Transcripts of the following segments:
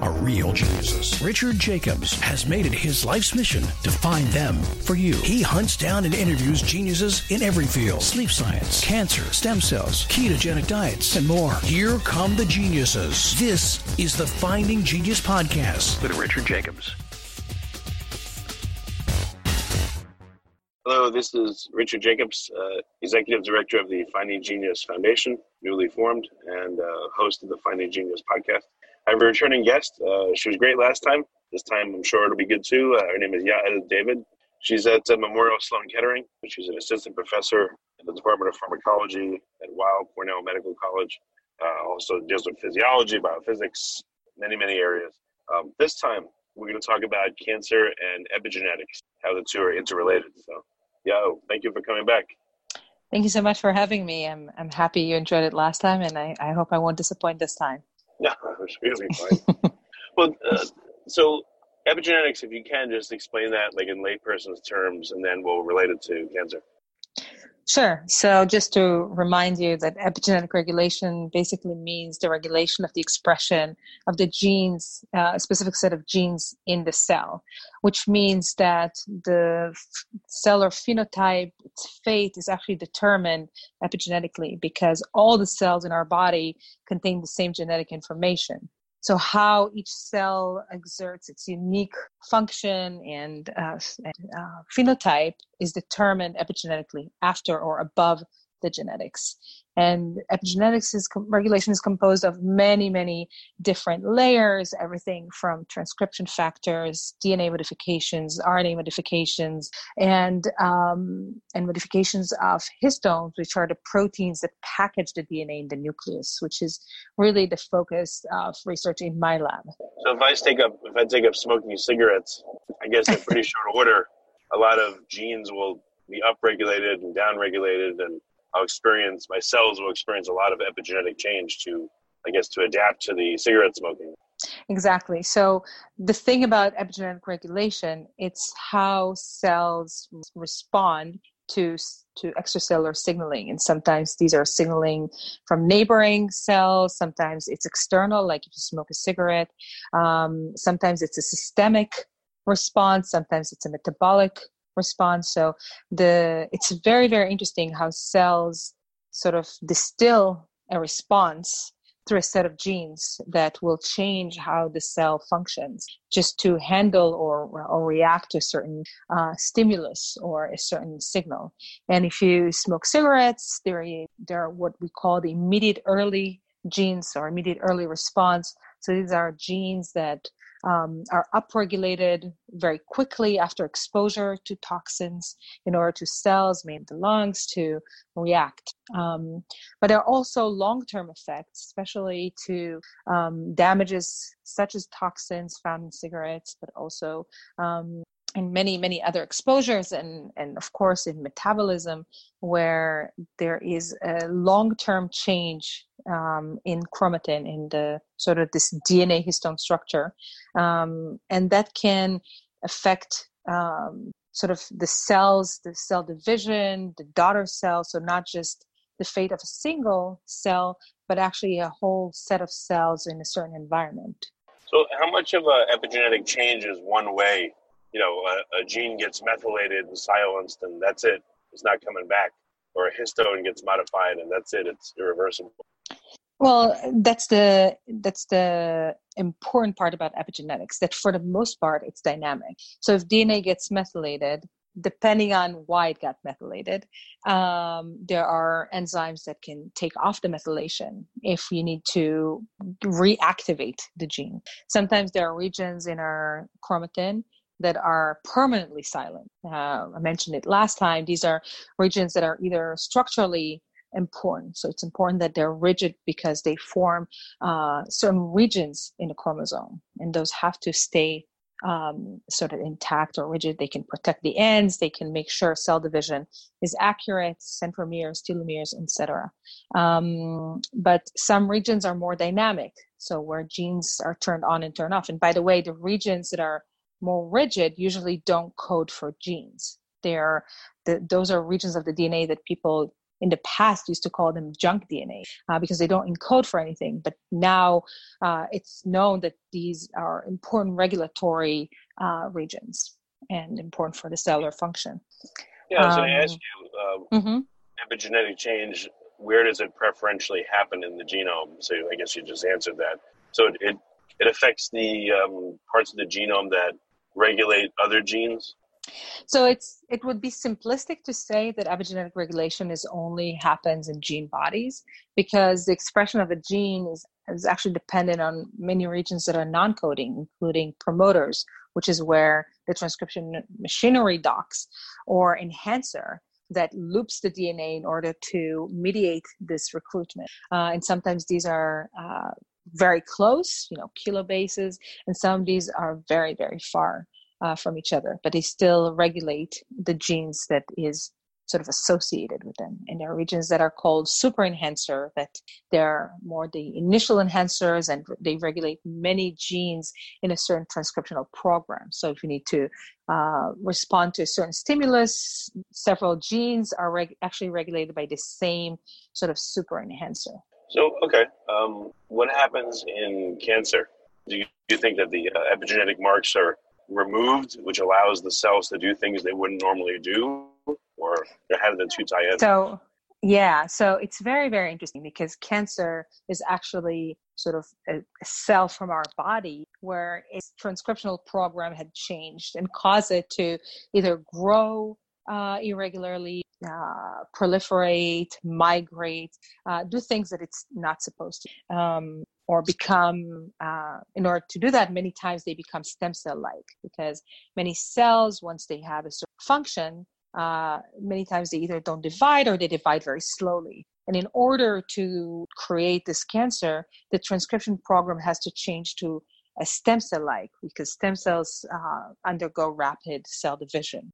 are real geniuses. Richard Jacobs has made it his life's mission to find them for you. He hunts down and interviews geniuses in every field sleep science, cancer, stem cells, ketogenic diets, and more. Here come the geniuses. This is the Finding Genius Podcast with Richard Jacobs. Hello, this is Richard Jacobs, uh, Executive Director of the Finding Genius Foundation, newly formed, and uh, host of the Finding Genius podcast. I have a returning guest. Uh, she was great last time. This time, I'm sure it'll be good too. Uh, her name is Yael David. She's at uh, Memorial Sloan Kettering. She's an assistant professor in the Department of Pharmacology at Weill Cornell Medical College. Uh, also deals with physiology, biophysics, many, many areas. Um, this time, we're going to talk about cancer and epigenetics, how the two are interrelated. So, Yael, thank you for coming back. Thank you so much for having me. I'm, I'm happy you enjoyed it last time, and I, I hope I won't disappoint this time. No, it really fine. well, uh, so epigenetics, if you can, just explain that like in layperson's terms, and then we'll relate it to cancer. Sure. So, just to remind you that epigenetic regulation basically means the regulation of the expression of the genes, uh, a specific set of genes in the cell, which means that the cellular phenotype, its fate, is actually determined epigenetically because all the cells in our body contain the same genetic information. So, how each cell exerts its unique function and, uh, and uh, phenotype is determined epigenetically after or above the genetics. And epigenetics is regulation is composed of many, many different layers, everything from transcription factors, DNA modifications, RNA modifications, and um, and modifications of histones, which are the proteins that package the DNA in the nucleus, which is really the focus of research in my lab. So if I take up if I take up smoking cigarettes, I guess in pretty short order, a lot of genes will be upregulated and downregulated and I'll experience my cells will experience a lot of epigenetic change to, I guess, to adapt to the cigarette smoking. Exactly. So the thing about epigenetic regulation, it's how cells respond to to extracellular signaling and sometimes these are signaling from neighboring cells sometimes it's external like if you smoke a cigarette um, sometimes it's a systemic response sometimes it's a metabolic response. So the it's very very interesting how cells sort of distill a response through a set of genes that will change how the cell functions just to handle or, or react to a certain uh, stimulus or a certain signal. And if you smoke cigarettes, there, there are what we call the immediate early genes or immediate early response. So these are genes that um, are upregulated very quickly after exposure to toxins in order to cells, mainly the lungs, to react. Um, but there are also long term effects, especially to um, damages such as toxins found in cigarettes, but also um, and many many other exposures and and of course in metabolism where there is a long-term change um, in chromatin in the sort of this dna histone structure um, and that can affect um, sort of the cells the cell division the daughter cell so not just the fate of a single cell but actually a whole set of cells in a certain environment. So how much of a epigenetic change is one way you know, a, a, gene gets methylated and silenced, and that's it. It's not coming back. Or a histone gets modified, and that's it. It's irreversible. Well, that's the that's the important part about epigenetics. That for the most part, it's dynamic. So if DNA gets methylated, depending on why it got methylated, um, there are enzymes that can take off the methylation if you need to reactivate the gene. Sometimes there are regions in our chromatin that are permanently silent. Uh, I mentioned it last time. These are regions that are either structurally important. So it's important that they're rigid because they form uh, certain regions in the chromosome, and those have to stay um, sort of intact or rigid. They can protect the ends. They can make sure cell division is accurate, centromeres, telomeres, etc. Um, but some regions are more dynamic, so where genes are turned on and turned off. And by the way, the regions that are more rigid usually don't code for genes. They're the, those are regions of the DNA that people in the past used to call them junk DNA uh, because they don't encode for anything. But now uh, it's known that these are important regulatory uh, regions and important for the cellular function. Yeah, I was um, going to ask you um, mm-hmm. epigenetic change, where does it preferentially happen in the genome? So I guess you just answered that. So it, it, it affects the um, parts of the genome that regulate other genes? So it's it would be simplistic to say that epigenetic regulation is only happens in gene bodies because the expression of a gene is, is actually dependent on many regions that are non-coding, including promoters, which is where the transcription machinery docks, or enhancer that loops the DNA in order to mediate this recruitment. Uh, and sometimes these are uh, very close, you know, kilobases, and some of these are very, very far uh, from each other, but they still regulate the genes that is sort of associated with them. And there are regions that are called super enhancer, that they're more the initial enhancers and they regulate many genes in a certain transcriptional program. So if you need to uh, respond to a certain stimulus, several genes are reg- actually regulated by the same sort of super enhancer. So, okay, um, what happens in cancer? Do you, do you think that the uh, epigenetic marks are removed, which allows the cells to do things they wouldn't normally do, or how do the two tie in? So, yeah, so it's very, very interesting because cancer is actually sort of a, a cell from our body where its transcriptional program had changed and caused it to either grow uh, irregularly, uh, proliferate, migrate, uh, do things that it's not supposed to, um, or become, uh, in order to do that, many times they become stem cell like because many cells, once they have a certain function, uh, many times they either don't divide or they divide very slowly. And in order to create this cancer, the transcription program has to change to a stem cell like because stem cells uh, undergo rapid cell division.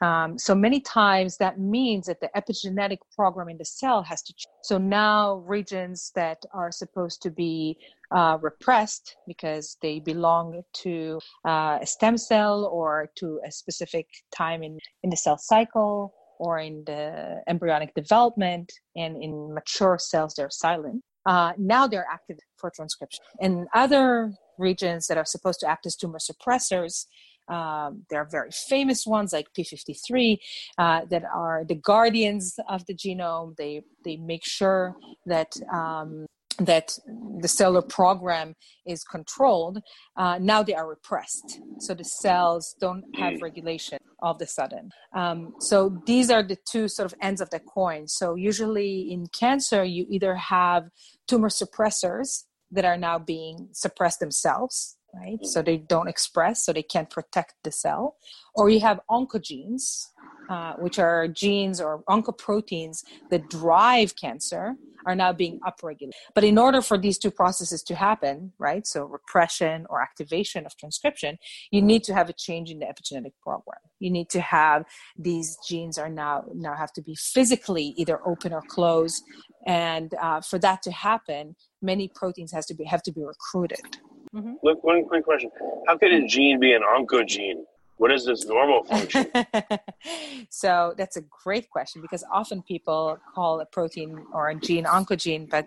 Um, so many times that means that the epigenetic program in the cell has to change. So now regions that are supposed to be uh, repressed because they belong to uh, a stem cell or to a specific time in, in the cell cycle or in the embryonic development and in mature cells they're silent uh, now they're active for transcription. And other regions that are supposed to act as tumor suppressors, um, there are very famous ones like P53 uh, that are the guardians of the genome. They they make sure that um, that the cellular program is controlled, uh, now they are repressed. So the cells don't have mm. regulation all of the sudden. Um, so these are the two sort of ends of the coin. So usually in cancer, you either have tumor suppressors that are now being suppressed themselves right? So they don't express, so they can't protect the cell. Or you have oncogenes, uh, which are genes or oncoproteins that drive cancer, are now being upregulated. But in order for these two processes to happen, right, so repression or activation of transcription, you need to have a change in the epigenetic program. You need to have these genes are now now have to be physically either open or closed, and uh, for that to happen, many proteins has to be have to be recruited Mm-hmm. Look, one quick question: How could a gene be an oncogene? What is this normal function? so that's a great question because often people call a protein or a gene oncogene, but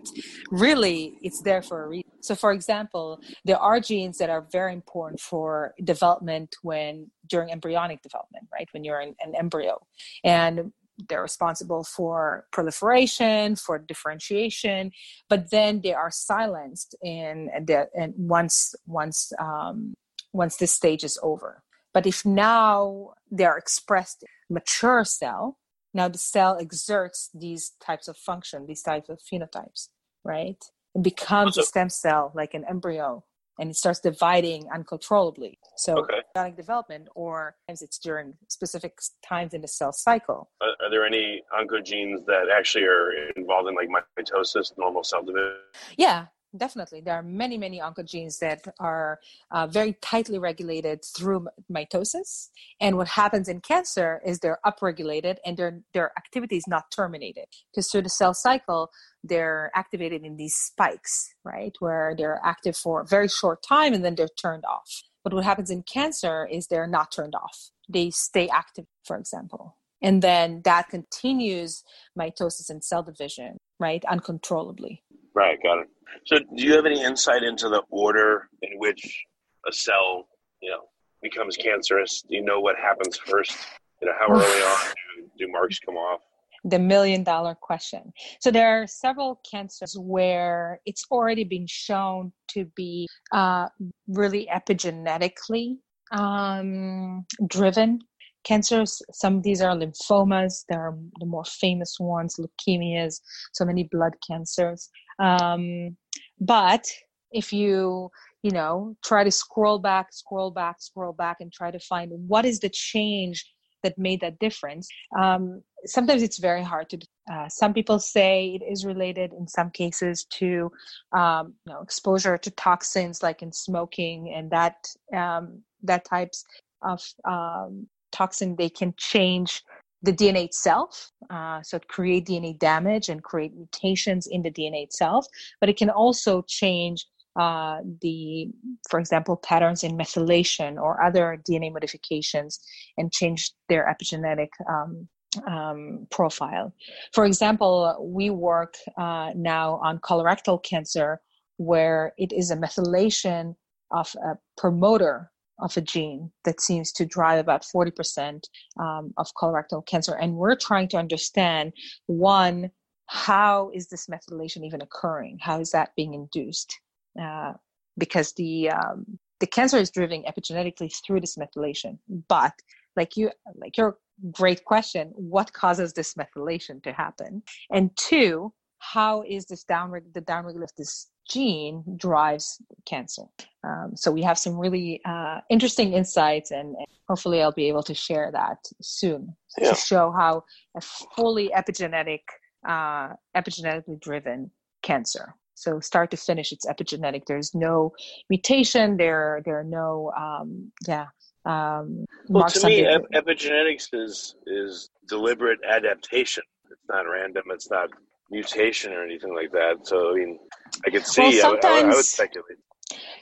really it's there for a reason. So, for example, there are genes that are very important for development when during embryonic development, right? When you're an, an embryo, and they're responsible for proliferation, for differentiation, but then they are silenced in the and once once um, once this stage is over. But if now they are expressed mature cell, now the cell exerts these types of function, these types of phenotypes, right? It becomes a stem cell like an embryo and it starts dividing uncontrollably. So okay. development, or times it's during specific times in the cell cycle. Are, are, there any oncogenes that actually are involved in like mitosis, normal cell division? Yeah. Definitely. There are many, many oncogenes that are uh, very tightly regulated through mitosis. And what happens in cancer is they're upregulated and their, their activity is not terminated. Because through the cell cycle, they're activated in these spikes, right? Where they're active for a very short time and then they're turned off. But what happens in cancer is they're not turned off. They stay active, for example. And then that continues mitosis and cell division, right? Uncontrollably. Right, got it. So, do you have any insight into the order in which a cell, you know, becomes cancerous? Do you know what happens first? You know, how early on do, do marks come off? The million dollar question. So, there are several cancers where it's already been shown to be uh, really epigenetically um, driven cancers. Some of these are lymphomas. There are the more famous ones, leukemias, so many blood cancers. Um, but if you you know try to scroll back scroll back scroll back and try to find what is the change that made that difference um, sometimes it's very hard to uh, some people say it is related in some cases to um, you know exposure to toxins like in smoking and that um, that types of um, toxin they can change the DNA itself. Uh, so it create DNA damage and create mutations in the DNA itself, but it can also change uh, the, for example, patterns in methylation or other DNA modifications and change their epigenetic um, um, profile. For example, we work uh, now on colorectal cancer where it is a methylation of a promoter of a gene that seems to drive about 40% um, of colorectal cancer. And we're trying to understand one, how is this methylation even occurring? How is that being induced? Uh, because the um, the cancer is driven epigenetically through this methylation. But like you, like your great question, what causes this methylation to happen? And two, how is this down the downregulation of this gene drives cancer. Um, so we have some really uh, interesting insights, and, and, hopefully I'll be able to share that soon yeah. to show how a fully epigenetic, uh, epigenetically driven cancer. So start to finish, it's epigenetic. There's no mutation. There, there are no, um, yeah. Um, well, to me, ep- epigenetics is is deliberate adaptation. It's not random. It's not mutation or anything like that. So I mean, I could see. Well, sometimes, I, I, I would speculate.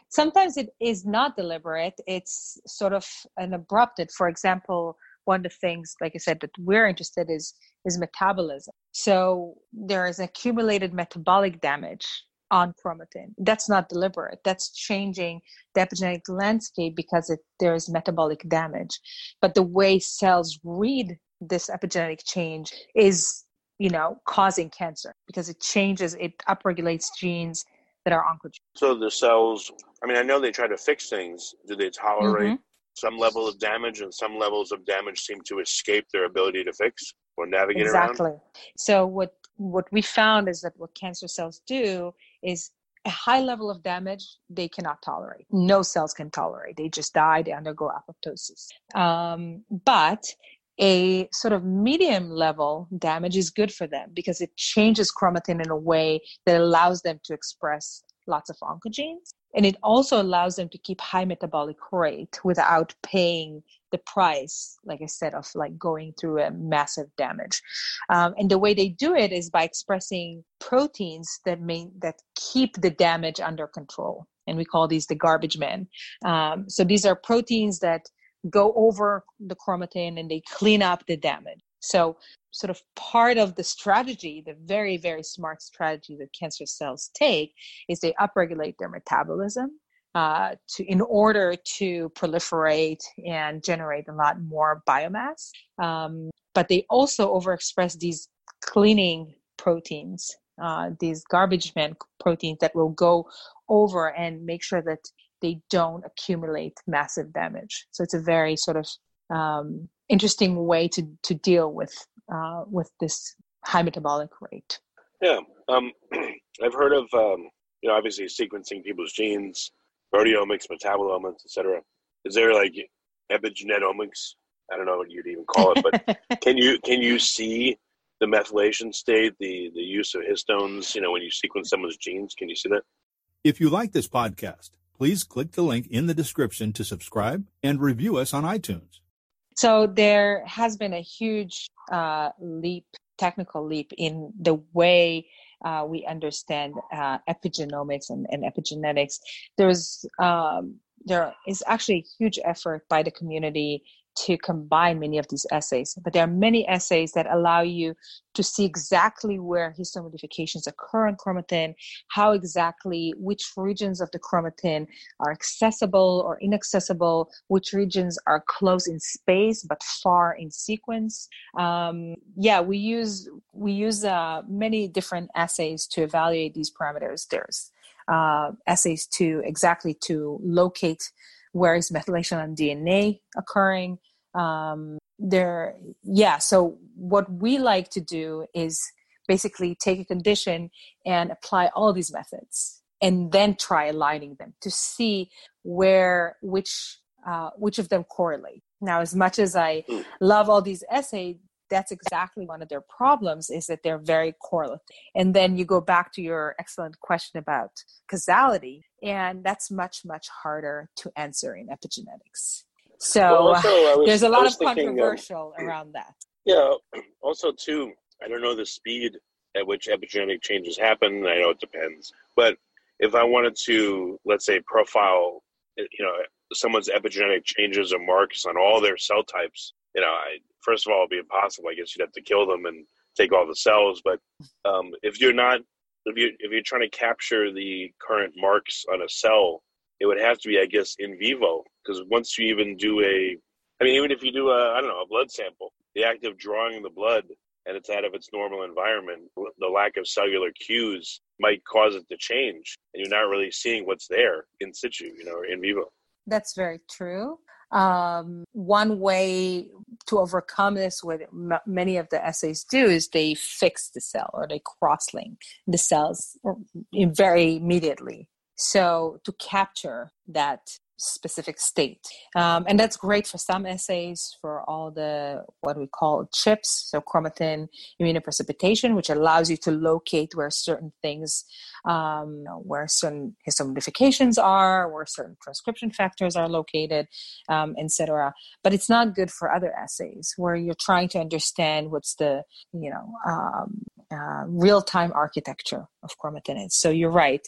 Sometimes it is not deliberate. It's sort of an abrupt. abrupted. For example, one of the things, like I said, that we're interested is is metabolism. So there is accumulated metabolic damage on chromatin. That's not deliberate. That's changing the epigenetic landscape because it, there is metabolic damage. But the way cells read this epigenetic change is you know, causing cancer because it changes, it upregulates genes that are oncogenes. So the cells, I mean, I know they try to fix things. Do they tolerate mm-hmm. some level of damage and some levels of damage seem to escape their ability to fix or navigate exactly. around? Exactly. So what, what we found is that what cancer cells do is a high level of damage they cannot tolerate. No cells can tolerate. They just die. They undergo apoptosis. Um, but a sort of medium level damage is good for them because it changes chromatin in a way that allows them to express lots of oncogenes. And it also allows them to keep high metabolic rate without paying the price like i said of like going through a massive damage. Um, and the way they do it is by expressing proteins that may that keep the damage under control. And we call these the garbage men. Um, so these are proteins that go over the chromatin and they clean up the damage. So, sort of part of the strategy, the very, very smart strategy that cancer cells take, is they upregulate their metabolism uh, to in order to proliferate and generate a lot more biomass. Um, but they also overexpress these cleaning proteins, uh, these garbage man proteins that will go over and make sure that they don't accumulate massive damage. So it's a very sort of um, interesting way to to deal with uh, with this high metabolic rate. Yeah, um, I've heard of um, you know obviously sequencing people's genes, proteomics, metabolomics, etc. Is there like epigenetomics? I don't know what you'd even call it, but can you can you see the methylation state, the the use of histones? You know, when you sequence someone's genes, can you see that? If you like this podcast, please click the link in the description to subscribe and review us on iTunes. So there has been a huge uh, leap, technical leap in the way uh, we understand uh, epigenomics and, and, epigenetics. There's um, there is actually a huge effort by the community to combine many of these assays. But there are many assays that allow you to see exactly where histone modifications occur in chromatin, how exactly which regions of the chromatin are accessible or inaccessible, which regions are close in space but far in sequence. Um, yeah, we use we use uh, many different assays to evaluate these parameters. There's uh, assays to exactly to locate where is methylation on DNA occurring um, there yeah so what we like to do is basically take a condition and apply all these methods and then try aligning them to see where which uh, which of them correlate now as much as i hmm. love all these assays that's exactly one of their problems is that they're very correlative and then you go back to your excellent question about causality and that's much much harder to answer in epigenetics so well, also, was, there's a lot of thinking, controversial um, around that. Yeah. Also, too, I don't know the speed at which epigenetic changes happen. I know it depends, but if I wanted to, let's say, profile, you know, someone's epigenetic changes or marks on all their cell types, you know, I, first of all, it'd be impossible. I guess you'd have to kill them and take all the cells. But um, if you're not, if you if you're trying to capture the current marks on a cell it would have to be, I guess, in vivo. Because once you even do a, I mean, even if you do a, I don't know, a blood sample, the act of drawing the blood and it's out of its normal environment, the lack of cellular cues might cause it to change, and you're not really seeing what's there in situ, you know, in vivo. That's very true. Um, one way to overcome this, what m- many of the assays do, is they fix the cell or they cross-link the cells very immediately. So to capture that specific state. Um, and that's great for some assays for all the what we call ChIPs, so chromatin immunoprecipitation, which allows you to locate where certain things, um, where certain histone modifications are, where certain transcription factors are located, um, etc. But it's not good for other assays where you're trying to understand what's the you know um, uh, real-time architecture of chromatin. So you're right.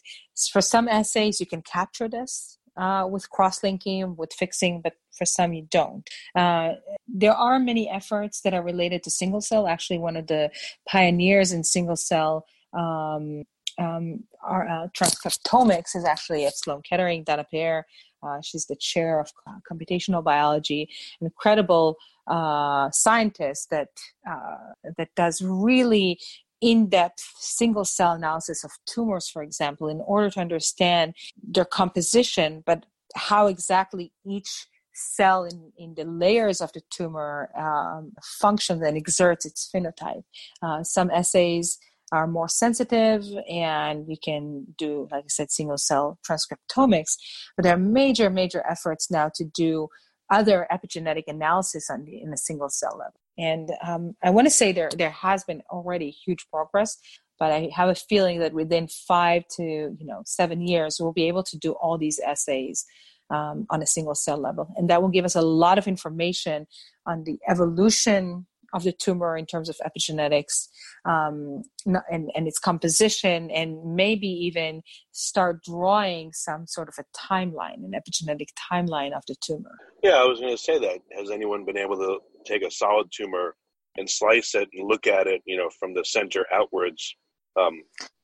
For some assays, you can capture this uh, with cross-linking, with fixing, but for some you don't. Uh, there are many efforts that are related to single cell. Actually, one of the pioneers in single cell um, um, our, uh, transcriptomics is actually at Sloan Kettering, Dana Pe'er. Uh, she's the chair of computational biology, an incredible uh, scientist that uh, that does really in-depth single cell analysis of tumors for example in order to understand their composition but how exactly each cell in, in the layers of the tumor um, functions and exerts its phenotype. Uh, some assays are more sensitive and we can do like i said single cell transcriptomics but there are major major efforts now to do other epigenetic analysis on the, in a single cell level and um, I want to say there there has been already huge progress, but I have a feeling that within five to you know seven years we'll be able to do all these assays um, on a single cell level, and that will give us a lot of information on the evolution of the tumor in terms of epigenetics um, and, and its composition, and maybe even start drawing some sort of a timeline, an epigenetic timeline of the tumor. Yeah, I was going to say that. Has anyone been able to take a solid tumor and slice it and look at it, you know, from the center outwards? Um,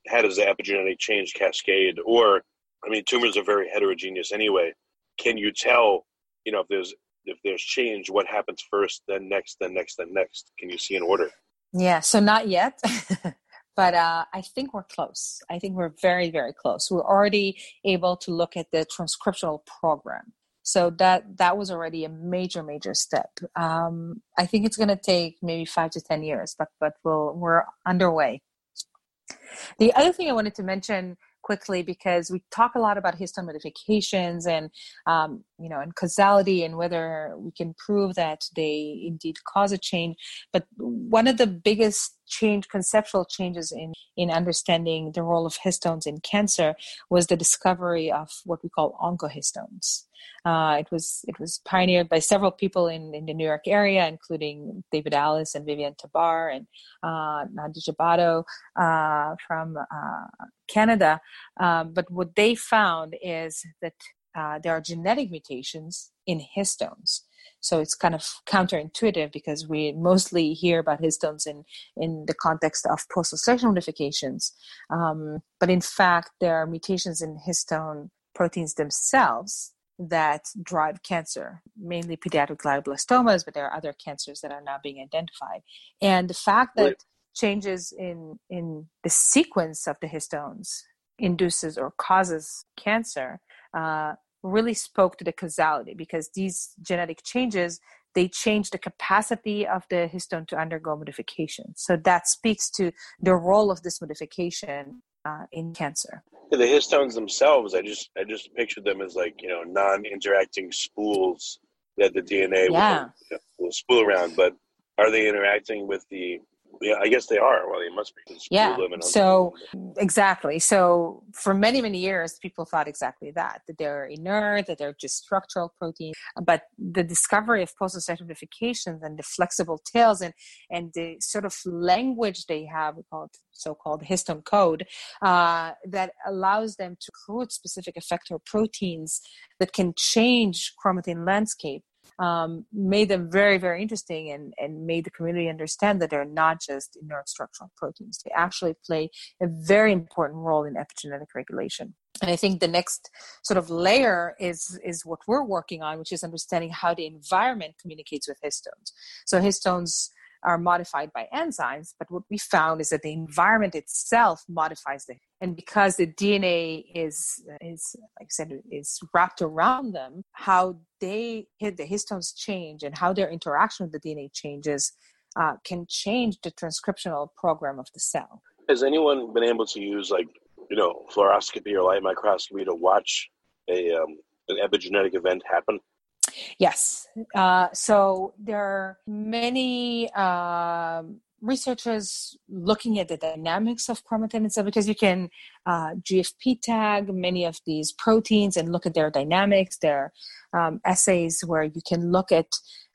how does the epigenetic change cascade? Or, I mean, tumors are very heterogeneous anyway. Can you tell, you know, if there's if there's change, what happens first, then next, then next, then next? Can you see an order? Yeah, so not yet. but uh, I think we're close. I think we're very, very close. We're already able to look at the transcriptional program. So that that was already a major, major step. Um, I think it's going to take maybe five to ten years, but but we'll, we're underway. The other thing I wanted to mention quickly because we talk a lot about histone modifications and um, you know and causality and whether we can prove that they indeed cause a change but one of the biggest change conceptual changes in in understanding the role of histones in cancer was the discovery of what we call oncohistones uh, it was it was pioneered by several people in, in the New York area, including David Allis and Vivian Tabar and uh, Nada Jabado uh, from uh, Canada. Um, but what they found is that uh, there are genetic mutations in histones. So it's kind of counterintuitive because we mostly hear about histones in, in the context of post-translational modifications. Um, but in fact, there are mutations in histone proteins themselves that drive cancer, mainly pediatric glioblastomas, but there are other cancers that are now being identified. And the fact that right. changes in in the sequence of the histones induces or causes cancer uh, really spoke to the causality because these genetic changes they change the capacity of the histone to undergo modification. So that speaks to the role of this modification uh, in cancer. The histones themselves, I just I just pictured them as like you know non-interacting spools that the DNA yeah. will, you know, will spool around. But are they interacting with the yeah, I guess they are. Well, they must be. Yeah. So exactly. So for many many years, people thought exactly that that they're inert, that they're just structural proteins. But the discovery of post modifications and the flexible tails and and the sort of language they have, we call it so-called histone code, uh, that allows them to recruit specific effector proteins that can change chromatin landscape um, made them very, very interesting and, and made the community understand that they're not just inert structural proteins. They actually play a very important role in epigenetic regulation. And I think the next sort of layer is is what we're working on, which is understanding how the environment communicates with histones. So histones are modified by enzymes, but what we found is that the environment itself modifies the and because the DNA is is like I said is wrapped around them, how they hit the histones change and how their interaction with the DNA changes uh, can change the transcriptional program of the cell. Has anyone been able to use like you know fluoroscopy or light microscopy to watch a um, an epigenetic event happen? Yes. Uh, so there are many um, researchers looking at the dynamics of chromatin itself because you can uh, GFP tag many of these proteins and look at their dynamics. There are um, assays where you can look at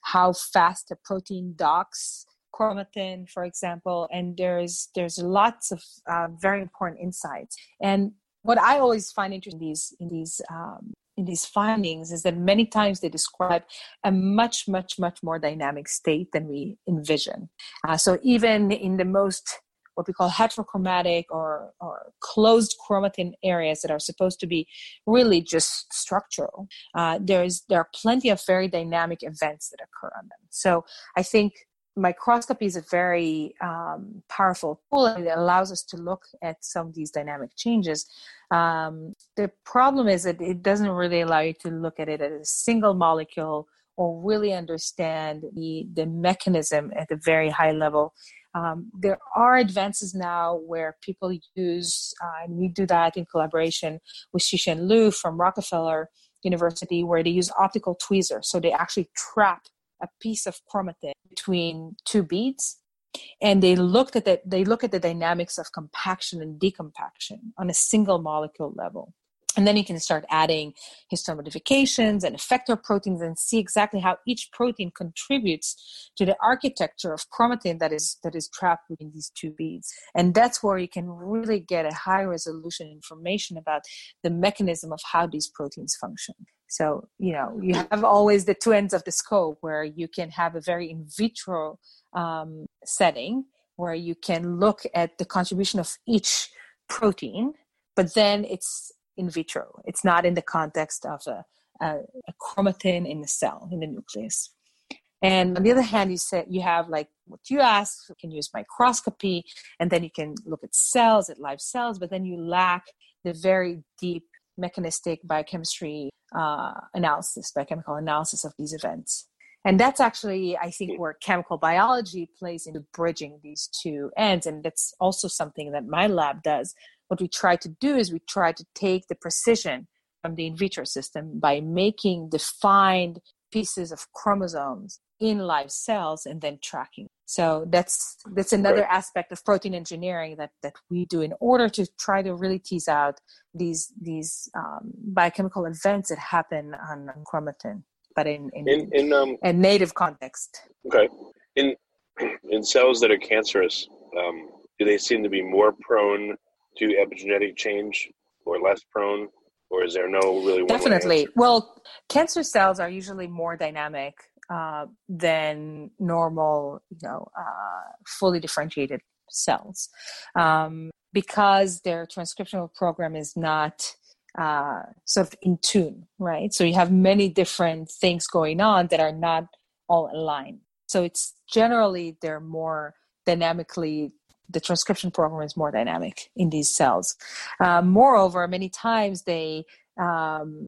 how fast a protein docks chromatin, for example, and there's there's lots of uh, very important insights. And what I always find interesting in these in these um, in these findings is that many times they describe a much, much, much more dynamic state than we envision. Uh, so even in the most what we call heterochromatic or, or closed chromatin areas that are supposed to be really just structural, uh, there's there are plenty of very dynamic events that occur on them. So I think microscopy is a very um, powerful tool and it allows us to look at some of these dynamic changes. Um, the problem is that it doesn't really allow you to look at it as a single molecule or really understand the, the mechanism at a very high level. Um, there are advances now where people use, uh, and we do that in collaboration with Shixin Liu from Rockefeller University, where they use optical tweezers. So they actually trap a piece of chromatin between two beads and they looked at that they look at the dynamics of compaction and decompaction on a single molecule level and then you can start adding histone modifications and effector proteins and see exactly how each protein contributes to the architecture of chromatin that is that is trapped within these two beads. And that's where you can really get a high resolution information about the mechanism of how these proteins function. So, you know, you have always the two ends of the scope where you can have a very in vitro um, setting where you can look at the contribution of each protein, but then it's in vitro. It's not in the context of a, a, a chromatin in the cell, in the nucleus. And on the other hand, you said you have like what you asked, you can use microscopy, and then you can look at cells, at live cells, but then you lack the very deep mechanistic biochemistry uh, analysis, biochemical analysis of these events. And that's actually, I think, where chemical biology plays into bridging these two ends. And that's also something that my lab does. What we try to do is we try to take the precision from the in vitro system by making defined pieces of chromosomes in live cells and then tracking. So that's that's another right. aspect of protein engineering that that we do in order to try to really tease out these these um, biochemical events that happen on, on chromatin, but in in, in, in um, a native context. Okay, in in cells that are cancerous, um, do they seem to be more prone to epigenetic change or less prone? Or is there no really one? definitely? Well, cancer cells are usually more dynamic uh, than normal, you know, uh, fully differentiated cells, um, because their transcriptional program is not uh, sort of in tune, right? So you have many different things going on that are not all aligned. So it's generally they're more dynamically the transcription program is more dynamic in these cells. Uh, moreover, many times they um,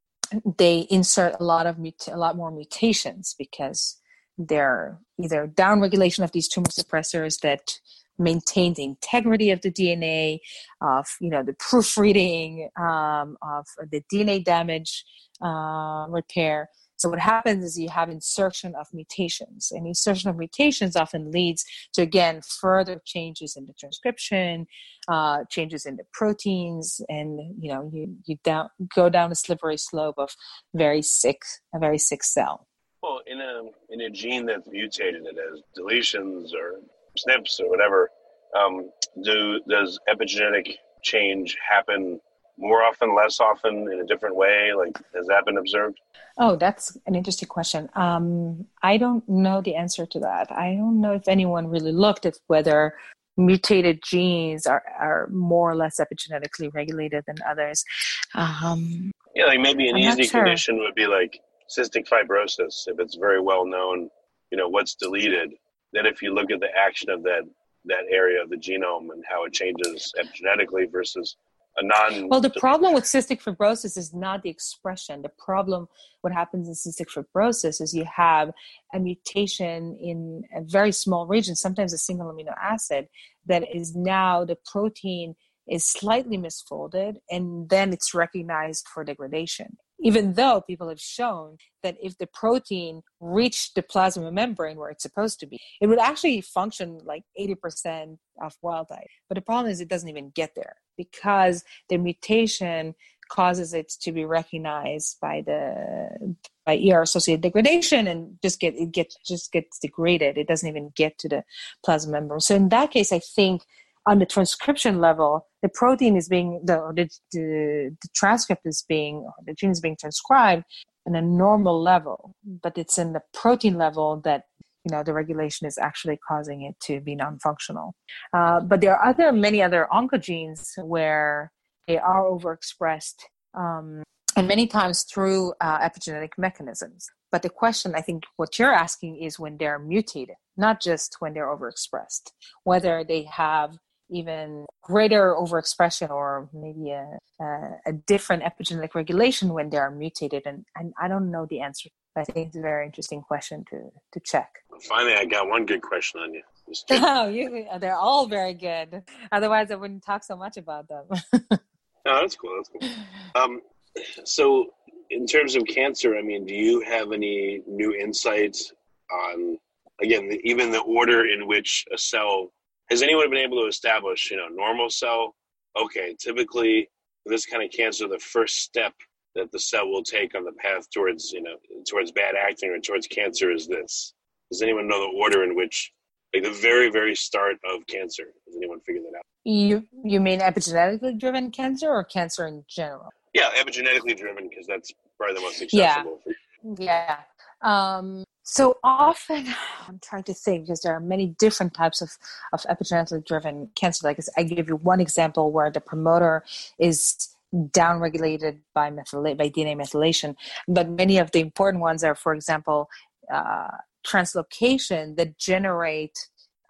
they insert a lot of mut- a lot more mutations because they're either downregulation of these tumor suppressors that maintain the integrity of the DNA, of you know the proofreading, um, of the DNA damage uh, repair. So what happens is you have insertion of mutations, and insertion of mutations often leads to again further changes in the transcription, uh, changes in the proteins, and you know you you down go down a slippery slope of very sick a very sick cell. Well, in a in a gene that's mutated, it has deletions or SNPs or whatever. Um, do does epigenetic change happen more often, less often, in a different way? Like, has that been observed? Oh, that's an interesting question. Um, I don't know the answer to that. I don't know if anyone really looked at whether mutated genes are, are more or less epigenetically regulated than others. Um, yeah, like maybe an I'm easy sure. condition would be like cystic fibrosis, if it's very well known, you know, what's deleted. Then if you look at the action of that that area of the genome and how it changes epigenetically versus non well the problem with cystic fibrosis is not the expression. The problem what happens in cystic fibrosis is you have a mutation in a very small region sometimes a single amino acid that is now the protein is slightly misfolded and then it's recognized for degradation. Even though people have shown that if the protein reached the plasma membrane where it's supposed to be, it would actually function like 80% of wild type. But the problem is it doesn't even get there because the mutation causes it to be recognized by the by ER associated degradation and just get it gets just gets degraded. It doesn't even get to the plasma membrane. So in that case, I think on the transcription level, the protein is being the the, the, the transcript is being the gene is being transcribed in a normal level, but it's in the protein level that you know the regulation is actually causing it to be non-functional. Uh, but there are other many other oncogenes where they are overexpressed, um, and many times through uh, epigenetic mechanisms. But the question, I think, what you're asking is when they're mutated, not just when they're overexpressed, whether they have even greater overexpression or maybe a, a, a, different epigenetic regulation when they are mutated and, and i don't know the answer i think it's a very interesting question to, to check. Finally i got one good question on you. Oh you, they're all very good. Otherwise i wouldn't talk so much about them. No that's cool that's cool. Um, so in terms of cancer i mean do you have any new insights on again the, even the order in which a cell has anyone been able to establish, you know, normal cell? Okay, typically this kind of cancer, the first step that the cell will take on the path towards, you know, towards bad acting or towards cancer is this. Does anyone know the order in which, like the very, very start of cancer? Has anyone figured that out? You you mean epigenetically driven cancer or cancer in general? Yeah, epigenetically driven because that's probably the most accessible. Yeah, yeah. Um, so often, I'm trying to think because there are many different types of, of epigenetically driven cancer. Like I give you one example where the promoter is downregulated by methyla- by DNA methylation, but many of the important ones are, for example, uh, translocation that generate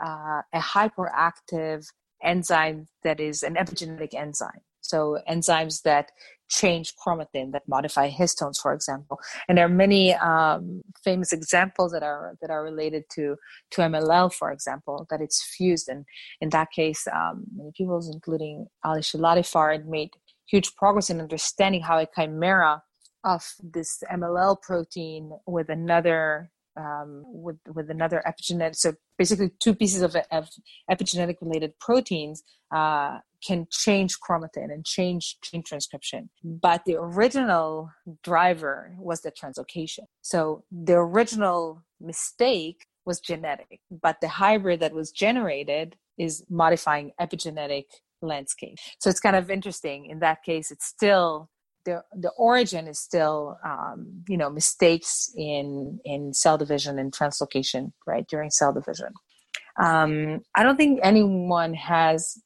uh, a hyperactive enzyme that is an epigenetic enzyme. So enzymes that change chromatin that modify histones, for example. And there are many um, famous examples that are that are related to to MLL, for example, that it's fused. And in that case, um, many people, including Ali Shilatifard, made huge progress in understanding how a chimera of this MLL protein with another um, with with another epigenetic. So basically, two pieces of, of epigenetic related proteins uh, can change chromatin and change gene transcription. But the original driver was the translocation. So the original mistake was genetic, but the hybrid that was generated is modifying epigenetic landscape. So it's kind of interesting. In that case, it's still the the origin is still um, you know mistakes in in cell division and translocation right during cell division. Um, I don't think anyone has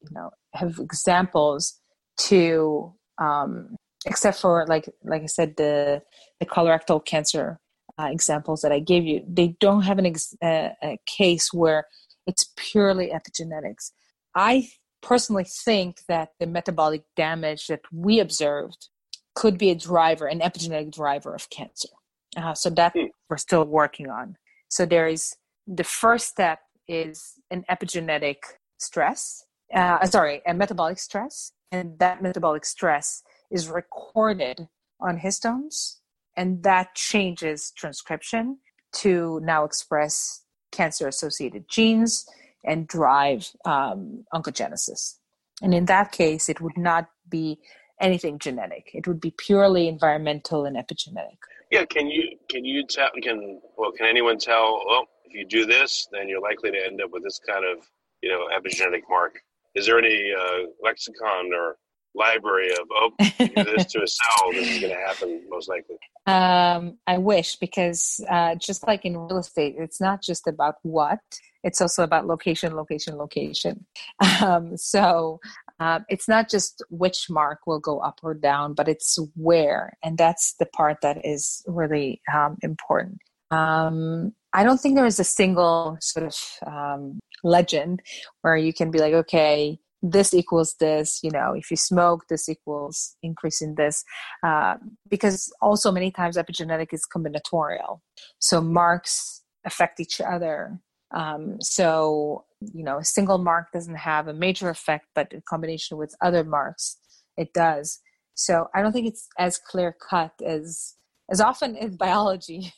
you know have examples to um, except for like like I said the the colorectal cancer uh, examples that I gave you. They don't have an ex- a case where it's purely epigenetics. I personally think that the metabolic damage that we observed could be a driver, an epigenetic driver of cancer. Uh, so that hmm. we're still working on. So there is the first step is an epigenetic stress, uh, sorry, a metabolic stress, and that metabolic stress is recorded on histones, and that changes transcription to now express cancer associated genes and drive um, oncogenesis. And in that case, it would not be anything genetic. It would be purely environmental and epigenetic. Yeah, can you can you tell can well can anyone tell well if you do this then you're likely to end up with this kind of you know epigenetic mark. Is there any uh, lexicon or library of oh do this to a cell this is going to happen most likely um, i wish because uh, just like in real estate it's not just about what it's also about location location location. Um, so um, it's not just which mark will go up or down but it's where and that's the part that is really um, important. Um, i don't think there is a single sort of um, legend where you can be like okay this equals this you know if you smoke this equals increasing this uh, because also many times epigenetic is combinatorial. So marks affect each other um, so you know a single mark doesn't have a major effect but in combination with other marks it does so i don't think it's as clear cut as as often as biology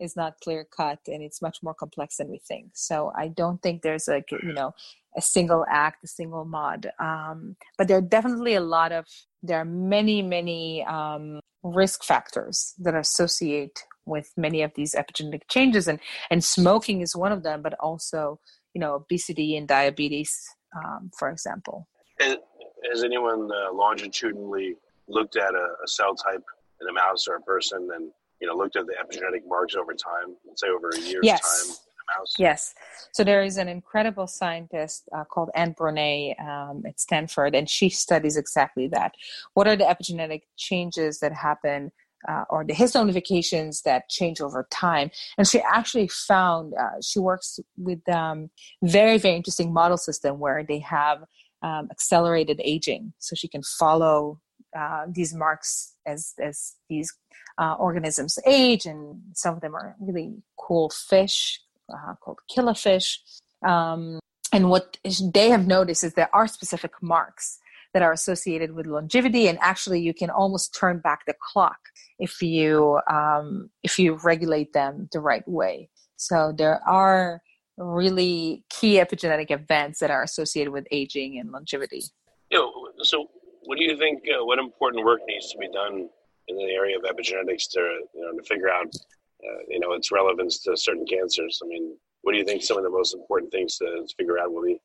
is not clear cut and it's much more complex than we think so i don't think there's like you know a single act, a single mod. Um, but there are definitely a lot of, there are many, many um, risk factors that associate with many of these epigenetic changes. And, and smoking is one of them, but also, you know, obesity and diabetes, um, for example. Has anyone uh, longitudinally looked at a, a cell type in a mouse or a person and, you know, looked at the epigenetic marks over time, say over a year's yes. time? mouse? Yes. So there is an incredible scientist uh, called Anne Brunet um, at Stanford, and she studies exactly that. What are the epigenetic changes that happen? Uh, or the histone modifications that change over time. And she actually found, uh, she works with um, very, very interesting model system where they have um, accelerated aging. So she can follow uh, these marks as, as these uh, organisms age, and some of them are really cool fish uh, called killifish. Um, and what they have noticed is there are specific marks that are associated with longevity, and actually, you can almost turn back the clock if you um, if you regulate them the right way. So there are really key epigenetic events that are associated with aging and longevity. You know, so what do you think? Uh, what important work needs to be done in the area of epigenetics to you know to figure out uh, you know its relevance to certain cancers. I mean, what do you think some of the most important things to figure out will be?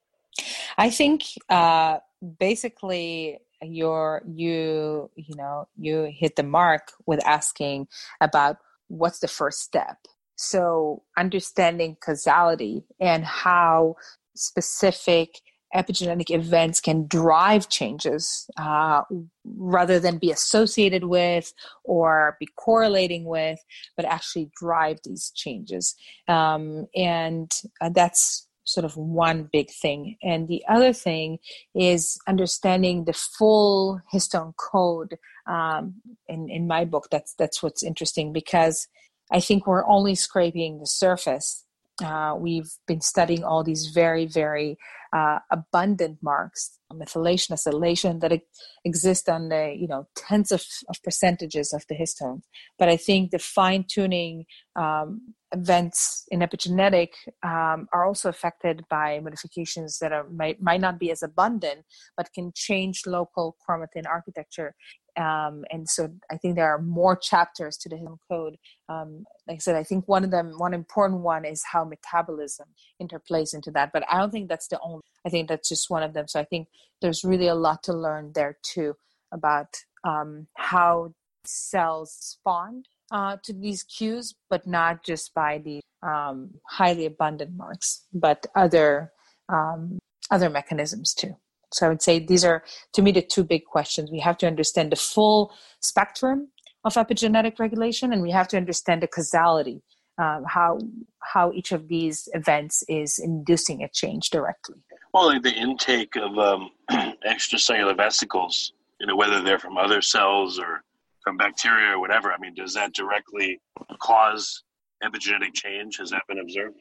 I think uh, basically you're you you know you hit the mark with asking about what's the first step. So understanding causality and how specific epigenetic events can drive changes uh, rather than be associated with or be correlating with, but actually drive these changes. Um, and uh, that's sort of one big thing. And the other thing is understanding the full histone code. Um, in, in my book, that's that's what's interesting because I think we're only scraping the surface. Uh, we've been studying all these very, very uh, abundant marks, methylation, acylation that exist on the you know tens of, of percentages of the histones. But I think the fine tuning um, events in epigenetic um, are also affected by modifications that are might, might not be as abundant, but can change local chromatin architecture um, and so I think there are more chapters to the hidden code. Um, like I said, I think one of them, one important one, is how metabolism interplays into that. But I don't think that's the only. I think that's just one of them. So I think there's really a lot to learn there too about um, how cells respond uh, to these cues, but not just by the um, highly abundant marks, but other um, other mechanisms too. So I would say these are, to me, the two big questions. We have to understand the full spectrum of epigenetic regulation, and we have to understand the causality, um, how how each of these events is inducing a change directly. Well, like the intake of um, extracellular vesicles, you know, whether they're from other cells or from bacteria or whatever. I mean, does that directly cause epigenetic change? Has that been observed?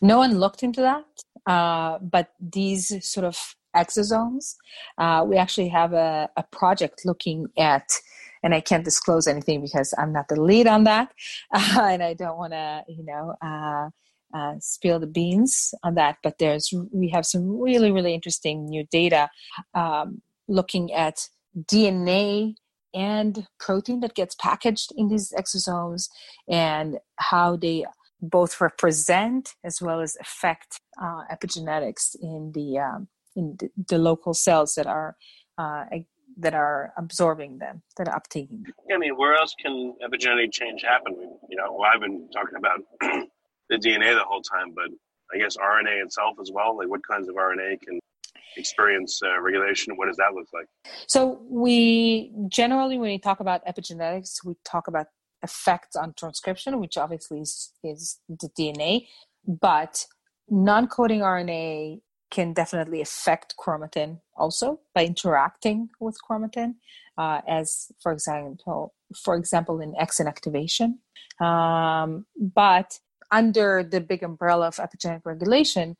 No one looked into that, uh, but these sort of exosomes. Uh, we actually have a, a, project looking at, and I can't disclose anything because I'm not the lead on that, uh, and I don't want to, you know, uh, uh, spill the beans on that. But there's we have some really really interesting new data um, looking at DNA and protein that gets packaged in these exosomes and how they both represent as well as affect uh, epigenetics in the um, in the, the local cells that are uh, that are absorbing them, that are uptaking them. I mean, where else can epigenetic change happen? You know, well, I've been talking about the DNA the whole time, but I guess RNA itself as well. Like, what kinds of RNA can experience uh, regulation? What does that look like? So, we generally, when we talk about epigenetics, we talk about effects on transcription, which obviously is, is the DNA, but non coding RNA can definitely affect chromatin also by interacting with chromatin, uh, as for example, for example, in X inactivation. Um, but under the big umbrella of epigenetic regulation,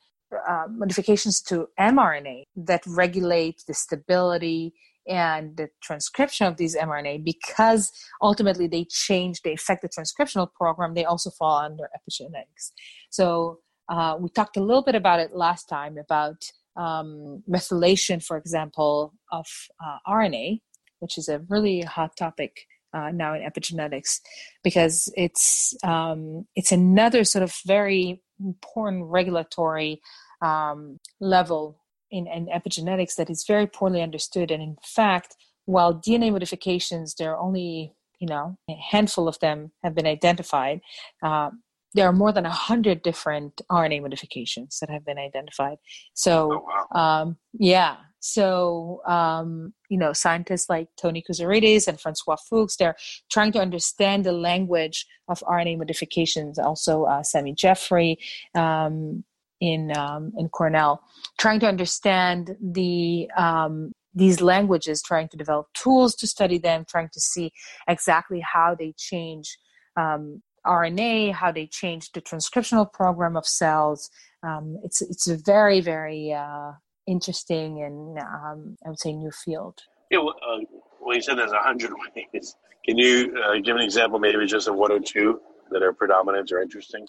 uh, modifications to mRNA that regulate the stability and the transcription of these mRNA, because ultimately they change, they affect the transcriptional program, they also fall under epigenetics. So uh, we talked a little bit about it last time about um, methylation, for example, of uh, RNA, which is a really hot topic uh, now in epigenetics, because it's um, it's another sort of very important regulatory um, level in, in epigenetics that is very poorly understood. And in fact, while DNA modifications, there are only you know a handful of them have been identified. Uh, there are more than 100 different RNA modifications that have been identified. So, oh, wow. um, yeah. So, um, you know, scientists like Tony Kouzarides and François Fuks, they're trying to understand the language of RNA modifications. Also, uh, Samie Jaffrey um, in, um, in Cornell, trying to understand the um, these languages, trying to develop tools to study them, trying to see exactly how they change um, RNA, how they change the transcriptional program of cells. Um, it's it's a very very uh, interesting and um, I would say new field. Yeah, well, uh, well you said there's a hundred ways. Can you uh, give an example, maybe just of one or two that are predominant or interesting?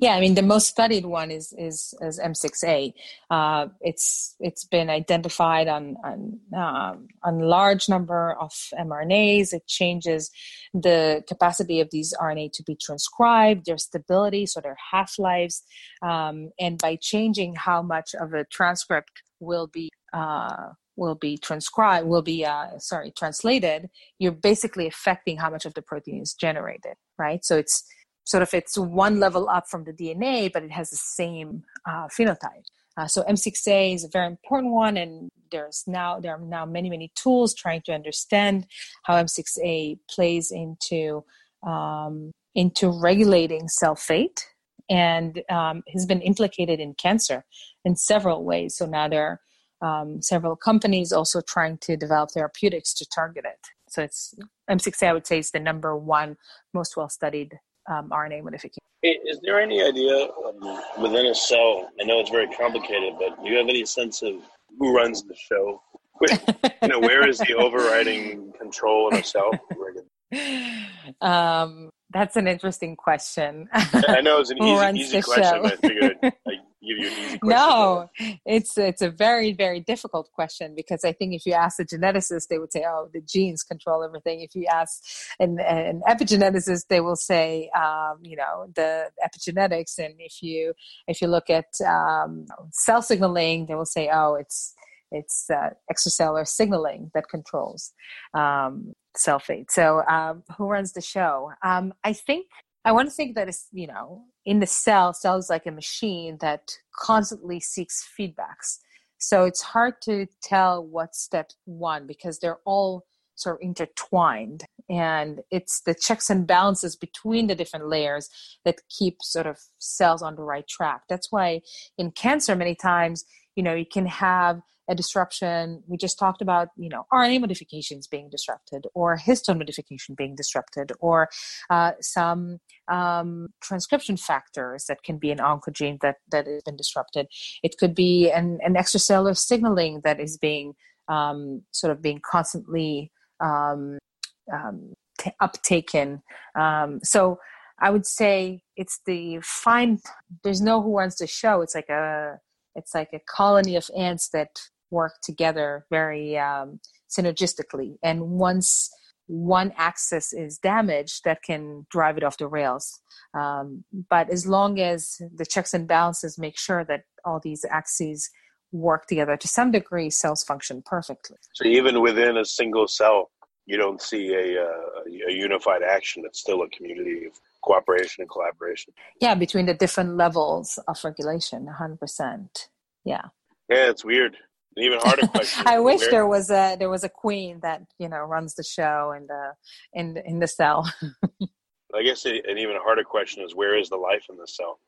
Yeah, I mean the most studied one is is, is M6A. Uh, it's it's been identified on on um, on large number of mRNAs. It changes the capacity of these RNA to be transcribed, their stability, so their half lives, um, and by changing how much of a transcript will be. Uh, will be transcribed will be uh, sorry translated you're basically affecting how much of the protein is generated right so it's sort of it's one level up from the DNA, but it has the same uh, phenotype. Uh, so M6A is a very important one, and there's now there are now many many tools trying to understand how M6A plays into um, into regulating cell fate, and um, has been implicated in cancer in several ways. So now there are um, several companies also trying to develop therapeutics to target it. So it's M6A, I would say, is the number one most well studied um, RNA modification. Is there any idea um, within a cell? I know it's very complicated, but do you have any sense of who runs the show? you know, where is the overriding control in a cell? Um, that's an interesting question. I know it's an easy, easy question. Show? I figured you an easy question. No, it's it's a very very difficult question because I think if you ask a geneticist, they would say, "Oh, the genes control everything." If you ask an, an epigeneticist, they will say, um, "You know, the epigenetics." And if you if you look at um, cell signaling, they will say, "Oh, it's." It's uh, extracellular signaling that controls um, cell fate. So, um, who runs the show? Um, I think I want to think that it's you know in the cell, cell is like a machine that constantly seeks feedbacks. So it's hard to tell what's step one because they're all sort of intertwined and it's the checks and balances between the different layers that keep sort of cells on the right track that's why in cancer many times you know you can have a disruption. We just talked about you know rna modifications being disrupted or histone modification being disrupted or uh, some um, transcription factors that can be an oncogene that that has been disrupted. It could be an, an extracellular signaling that is being um, sort of being constantly um, um t- uptaken. Um, so i would say it's the fine there's no who runs the show. It's like a it's like a colony of ants that work together very um, synergistically. And once one axis is damaged, that can drive it off the rails. Um, but as long as the checks and balances make sure that all these axes work together to some degree, cells function perfectly. So even within a single cell, you don't see a, uh, a unified action. It's still a community of cooperation and collaboration. Yeah, between the different levels of regulation, 100%. Yeah. Yeah, it's weird. An even harder question. I wish there was a there was a queen that you know runs the show and uh in in the cell. I guess an even harder question is where is the life in the cell?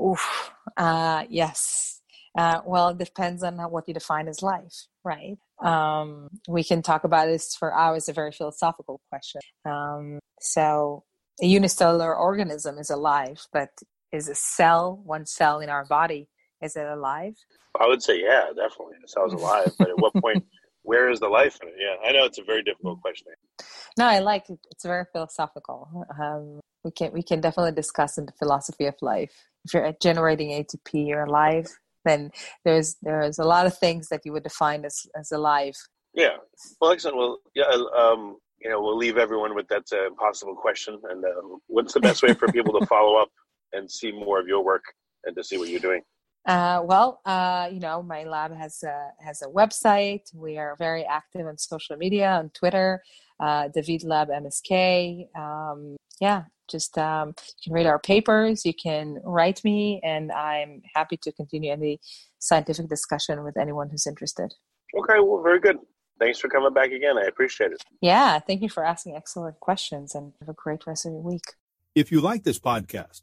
Oof. Uh, yes. Uh, well, it depends on what you define as life, right? Um, we can talk about this for hours. A very philosophical question. Um, so, a unicellular organism is alive, but is a cell, one cell in our body, is it alive? I would say, yeah, definitely. It sounds alive. but at what point, where is the life in it? Yeah, I know it's a very difficult question. No, I like it. It's very philosophical. Um, we can we can definitely discuss in the philosophy of life. If you're generating ATP, you're alive. Then there's there's a lot of things that you would define as as alive. Yeah. Well, excellent. Well, yeah. Um, you know, we'll leave everyone with that uh, impossible question. And uh, what's the best way for people to follow up and see more of your work and to see what you're doing? Uh, well, uh, you know, my lab has a, has a website. We are very active on social media, on Twitter, uh, David Lab MSK. Um, yeah, just um, you can read our papers. You can write me, and I'm happy to continue any scientific discussion with anyone who's interested. Okay, well, very good. Thanks for coming back again. I appreciate it. Yeah, thank you for asking excellent questions, and have a great rest of your week. If you like this podcast